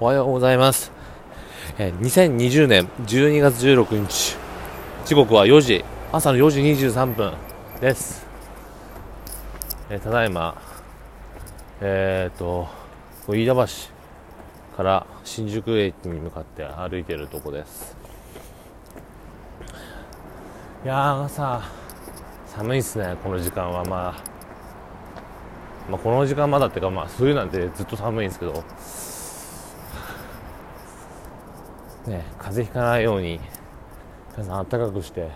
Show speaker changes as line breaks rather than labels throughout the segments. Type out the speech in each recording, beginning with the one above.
おはようございます。えー2020年12月16日、時刻は4時、朝の4時23分です。えーただいま、えーと、飯田橋から新宿駅に向かって歩いているとこです。いやー、朝、寒いっすね、この時間は。まあ、まあ、この時間まだっていうか、まあ、冬なんてずっと寒いんですけど、ね、風邪ひかないように皆さん暖かくして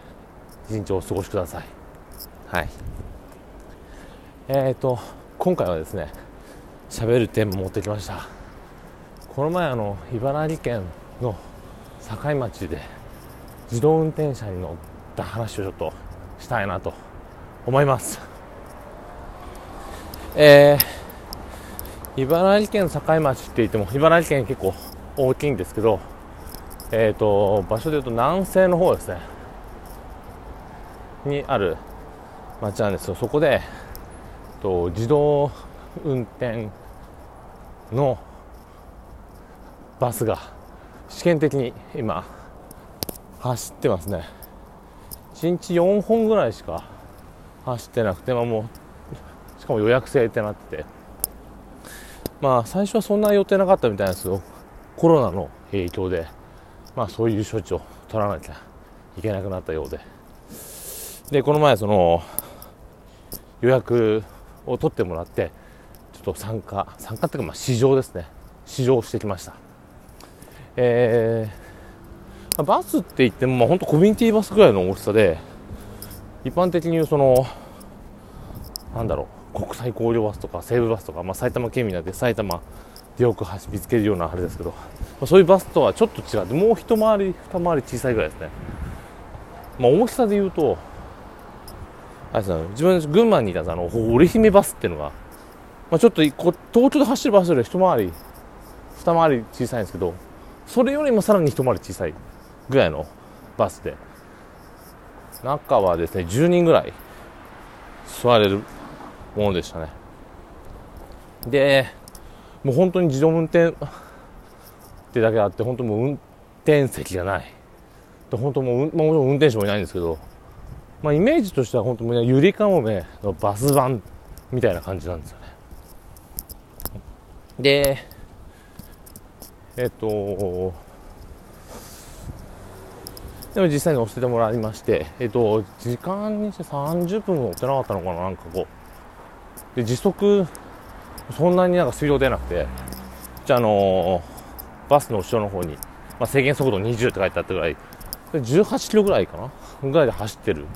一日お過ごしください。はい。えーと今回はですね喋るテーマ持ってきました。この前あの茨城県の境町で自動運転車に乗った話をちょっとしたいなと思います。えー、茨城県境町って言っても茨城県結構大きいんですけどえー、と場所でいうと南西の方ですね。にある町なんですよ。そこでと自動運転のバスが試験的に今走ってますね。1日4本ぐらいしか走ってなくて、まあ、もうしかも予約制ってなってて。まあ最初はそんな予定なかったみたいなんですけどコロナの影響で。まあそういう処置を取らなきゃいけなくなったようで。でこの前その予約を取ってもらってちょっと参加参加っていうかまあ試乗ですね。試乗してきました。えー、バスって言ってもまあ本当コミュニティバスぐらいの大きさで一般的に言うそのなんだろう国際交流バスとか西武バスとか、まあ、埼玉県民なんで埼玉よく走りつけるようなあれですけど、まあ、そういうバスとはちょっと違ってもう一回り二回り小さいぐらいですね、まあ、大きさで言うとあれですね自分群馬にいたあの織姫バスっていうのが、まあ、ちょっとこ東京で走るバスより一回り二回り小さいんですけどそれよりもさらに一回り小さいぐらいのバスで中はですね10人ぐらい座れるものでしたね。でもう本当に自動運転ってだけあって本当もう運転席がないで本当もう、まあ、もちろん運転手もいないんですけど、まあ、イメージとしては本当もうゆりかもめのバス版みたいな感じなんですよねでえっとでも実際に乗せてもらいまして、えっと、時間にして30分も乗ってなかったのかな、なんかこう。で、時速、そんなになんかスピード出なくて、じゃあ、あのーバスの後ろの方に、まあ、制限速度20って書いてあったぐらい、で18キロぐらいかな？ぐらいで走ってる。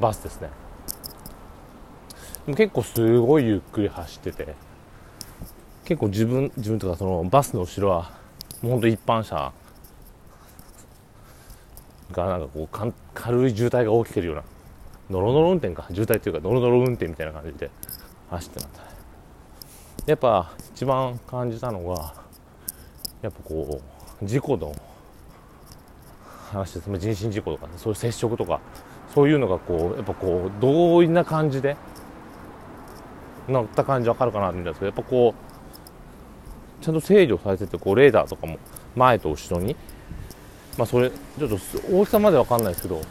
バスですね。結構すごいゆっくり走ってて、結構自分、自分とかそのバスの後ろは、もうほんと一般車がなんかこうかん軽い渋滞が起きてるような。ノロノロ運転か。渋滞っていうかノロノロ運転みたいな感じで走ってましたやっぱ一番感じたのがやっぱこう事故の話です人身事故とか、ね、そういう接触とかそういうのがこうやっぱこうどういな感じで乗った感じわかるかなと思うんですけどやっぱこうちゃんと制御されててこうレーダーとかも前と後ろにまあそれちょっと大きさまでわかんないですけど、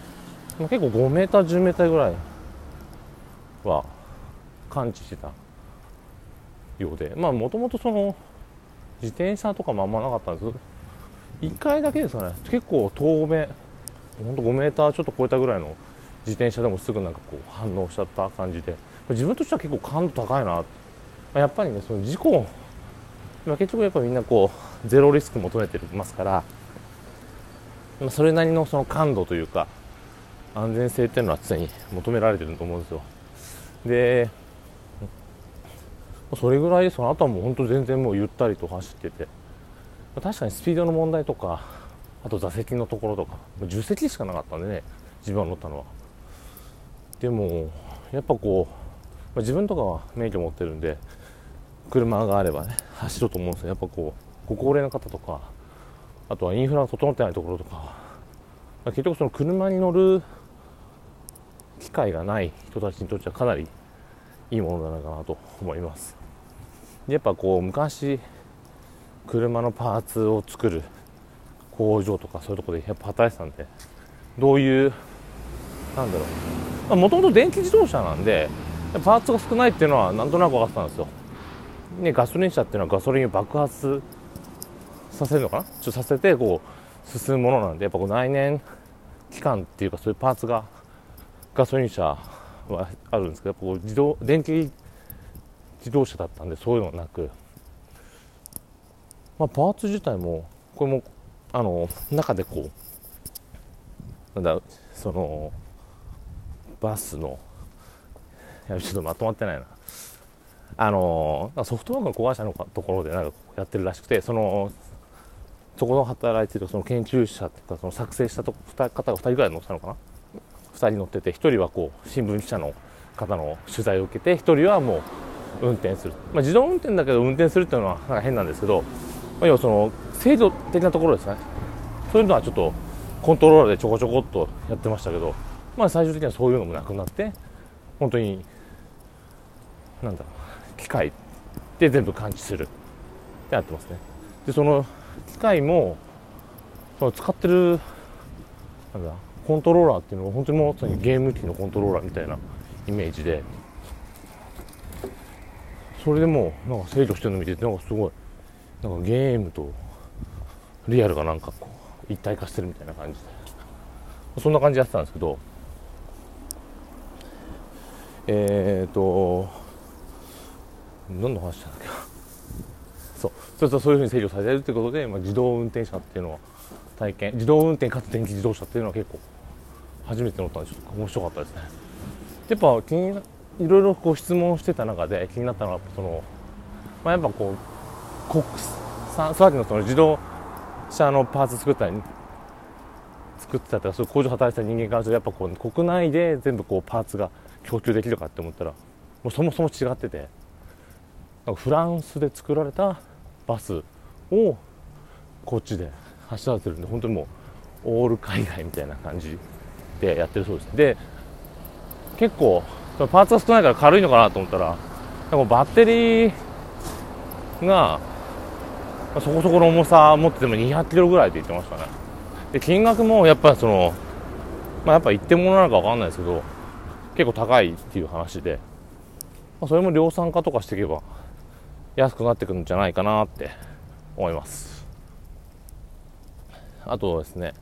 まあ、結構5メーター10メーターぐらいは感知してた。ようで。まあもともとその自転車とかもあんまなかったんです。けど1回だけですかね。結構遠目ほんと5メーターちょっと超えたぐらいの自転車でもすぐなんかこう反応しちゃった感じで。自分としては結構感度高いな。やっぱりねその事故結局やっぱみんなこうゼロリスク求めてますから。それなりのその感度というか安全性っていうのは常に求められてると思うんですよ。でそれぐらいでその後はもう本当全然もうゆったりと走ってて。確かにスピードの問題とかあと座席のところとか10席しかなかったんでね自分が乗ったのは。でもやっぱこう、まあ自分とかは免許持ってるんで車があればね走ろうと思うんですよ。やっぱこうご高齢の方とかあとはインフラが整ってないところとか結局その車に乗る機会がない人たちにとってはかなりいいものないかなと思います。やっぱこう昔車のパーツを作る工場とかそういうところでやっぱ働いてたんでどういうなんだろう。もともと電気自動車なんでパーツが少ないっていうのはなんとなく分かってたんですよ、ね、ガソリン車っていうのはガソリンを爆発させるのかな？ちょっとさせてこう進むものなんでやっぱこう内燃機関っていうかそういうパーツがガソリン車はあるんですけどこう自動電気自動車だったんでそういうのなく、まあ、パーツ自体もこれもあの中でこうなんだそのバスのいやちょっとまとまってないな。あのソフトバンクの子会社のところでなんかやってるらしくてそのそこの働いてるその研究者とかその作成したと方が2人ぐらい乗ったのかな。2人乗ってて1人はこう新聞記者の方の取材を受けて1人はもう運転する、まあ、自動運転だけど運転するっていうのはなんか変なんですけど、まあ、要はその制度的なところですね。そういうのはちょっとコントローラーでちょこちょこっとやってましたけど、まあ、最終的にはそういうのもなくなって本当になんだろう機械で全部感知する。ってやってますね。でその機械もその使ってるなんだコントローラーっていうのは本当にもうゲーム機のコントローラーみたいなイメージでそれでもなんか制御してるの見ててなんかすごいなんかゲームとリアルがなんかこう一体化してるみたいな感じで。そんな感じでやってたんですけど。えっ、ー、と何の話したんだっけそう。そうそうそういうふうに制御されてるってことで、まあ、自動運転車っていうのは体験自動運転かつ電気自動車っていうのは結構初めて乗ったんでちょっと面白かったですね。やっぱ気にいろいろこう質問してた中で気になったのはその、まあ、やっぱこう国産さっきのその自動車のパーツ作ったり作ってたとかそういう工場働いてた人間からするとやっぱこう国内で全部こうパーツが供給できるかって思ったらもうそもそも違っててフランスで作られたバスをこっちで走らせてるんで本当にもうオール海外みたいな感じでやってるそうです。で結構パーツが少ないから軽いのかなと思ったらなんかバッテリーがそこそこの重さ持ってても200キロぐらいって言ってましたね。で金額もやっぱそのまあやっぱ一点物なのか分かんないですけど結構高いっていう話で、まあ、それも量産化とかしていけば安くなってくるんじゃないかなって思います。あとですね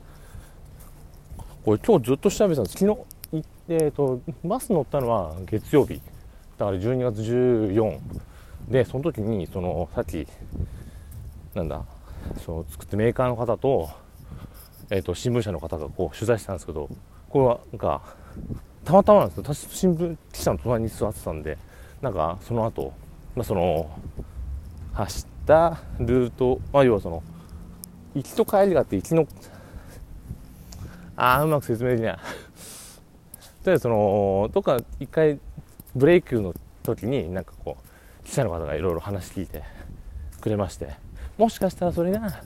これ今日ずっと調べてたんです。昨日、でえーと、バス乗ったのは月曜日。だから12月14でその時にそのさっきなんだその作ってメーカーの方と,、えーと、新聞社の方がこう取材したんですけどこれはなんかたまたまなんですよ。私新聞記者の隣に座ってたんでなんかその後まあ、その走ったルート、まあ、要はその行きと帰りがあって行きのああうまく説明できない。とりあえずそのどっか一回ブレイクの時になんかこう記者の方がいろいろ話聞いてくれましてもしかしたらそれが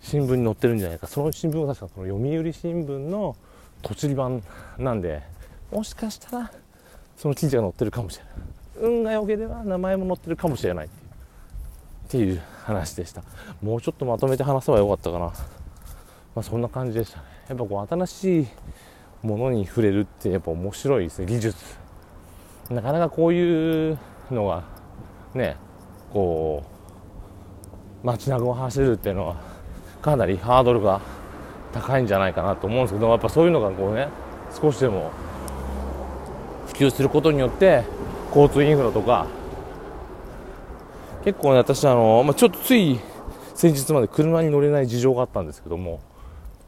新聞に載ってるんじゃないか。その新聞は確かその読売新聞の栃木版なんでもしかしたらその記事が載ってるかもしれない。運が良ければ名前も載ってるかもしれない。っていう話でした。もうちょっとまとめて話せばよかったかな、まあ、そんな感じでしたね。やっぱこう新しいものに触れるってやっぱ面白いですね技術。なかなかこういうのがねこう街中を走るっていうのはかなりハードルが高いんじゃないかなと思うんですけどやっぱそういうのがこうね少しでも普及することによって交通インフラとか結構ね私あの、まあ、ちょっとつい先日まで車に乗れない事情があったんですけども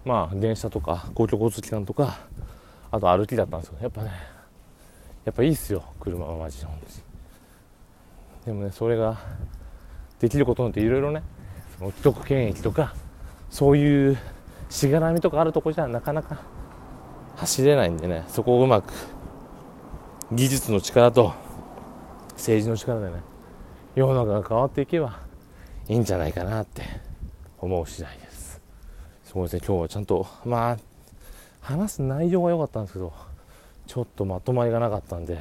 まあ電車とか公共交通機関とかあと歩きだったんですけどやっぱね。やっぱいいっすよ。車はマジで本当に。でもねそれができることによっていろいろねその既得権益とかそういうしがらみとかあるとこじゃなかなか走れないんでねそこをうまく技術の力と政治の力でね世の中が変わっていけばいいんじゃないかなって思う次第です。そうですね今日はちゃんとまあ話す内容は良かったんですけどちょっとまとまりがなかったんで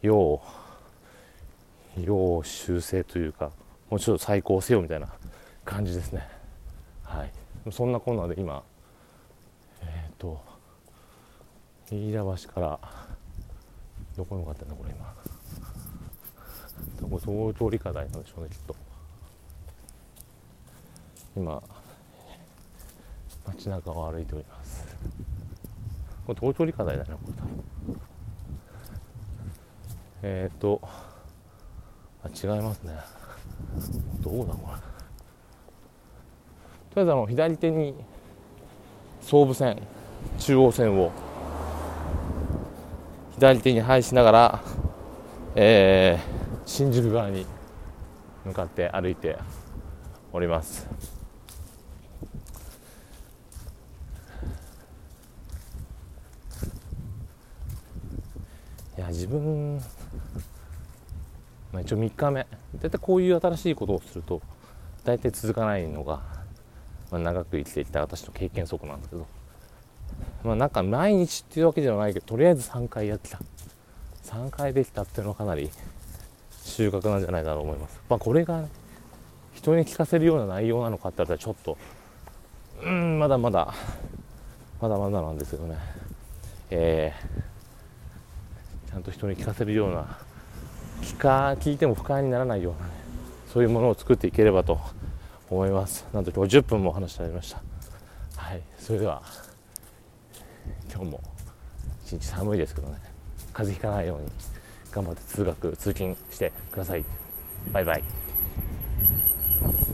要要修正というかもうちょっと再興せよみたいな感じですね。はい。そんなこんなで今えっ、ー、と飯田橋からどこに向かってんだこれ今。これ東通り課題なんでしょうねきっと。今街中を歩いております。これ東通り課題だねこれ多分えっ、ー、とあ違いますね。どうだこれ。とりあえずあの左手に総武線中央線を左手に配しながら、えー、新宿側に向かって歩いております。や自分、まあ、一応3日目。大体こういう新しいことをすると大体続かないのが、まあ、長く生きてきた私の経験則なんですけど。まあなんか毎日っていうわけではないけどとりあえず3回やってた。3回できたっていうのはかなり収穫なんじゃないかと思います。まあ、これが、ね、人に聞かせるような内容なのかって言ったらちょっとうんまだまだまだまだなんですけどね、えー、と人に聞かせるような聞か聞いても不快にならないようなねそういうものを作っていければと思います。なんと今日10分もお話してありました。はい。それでは今日も一日寒いですけどね。風邪ひかないように頑張って通学通勤してください。バイバイ。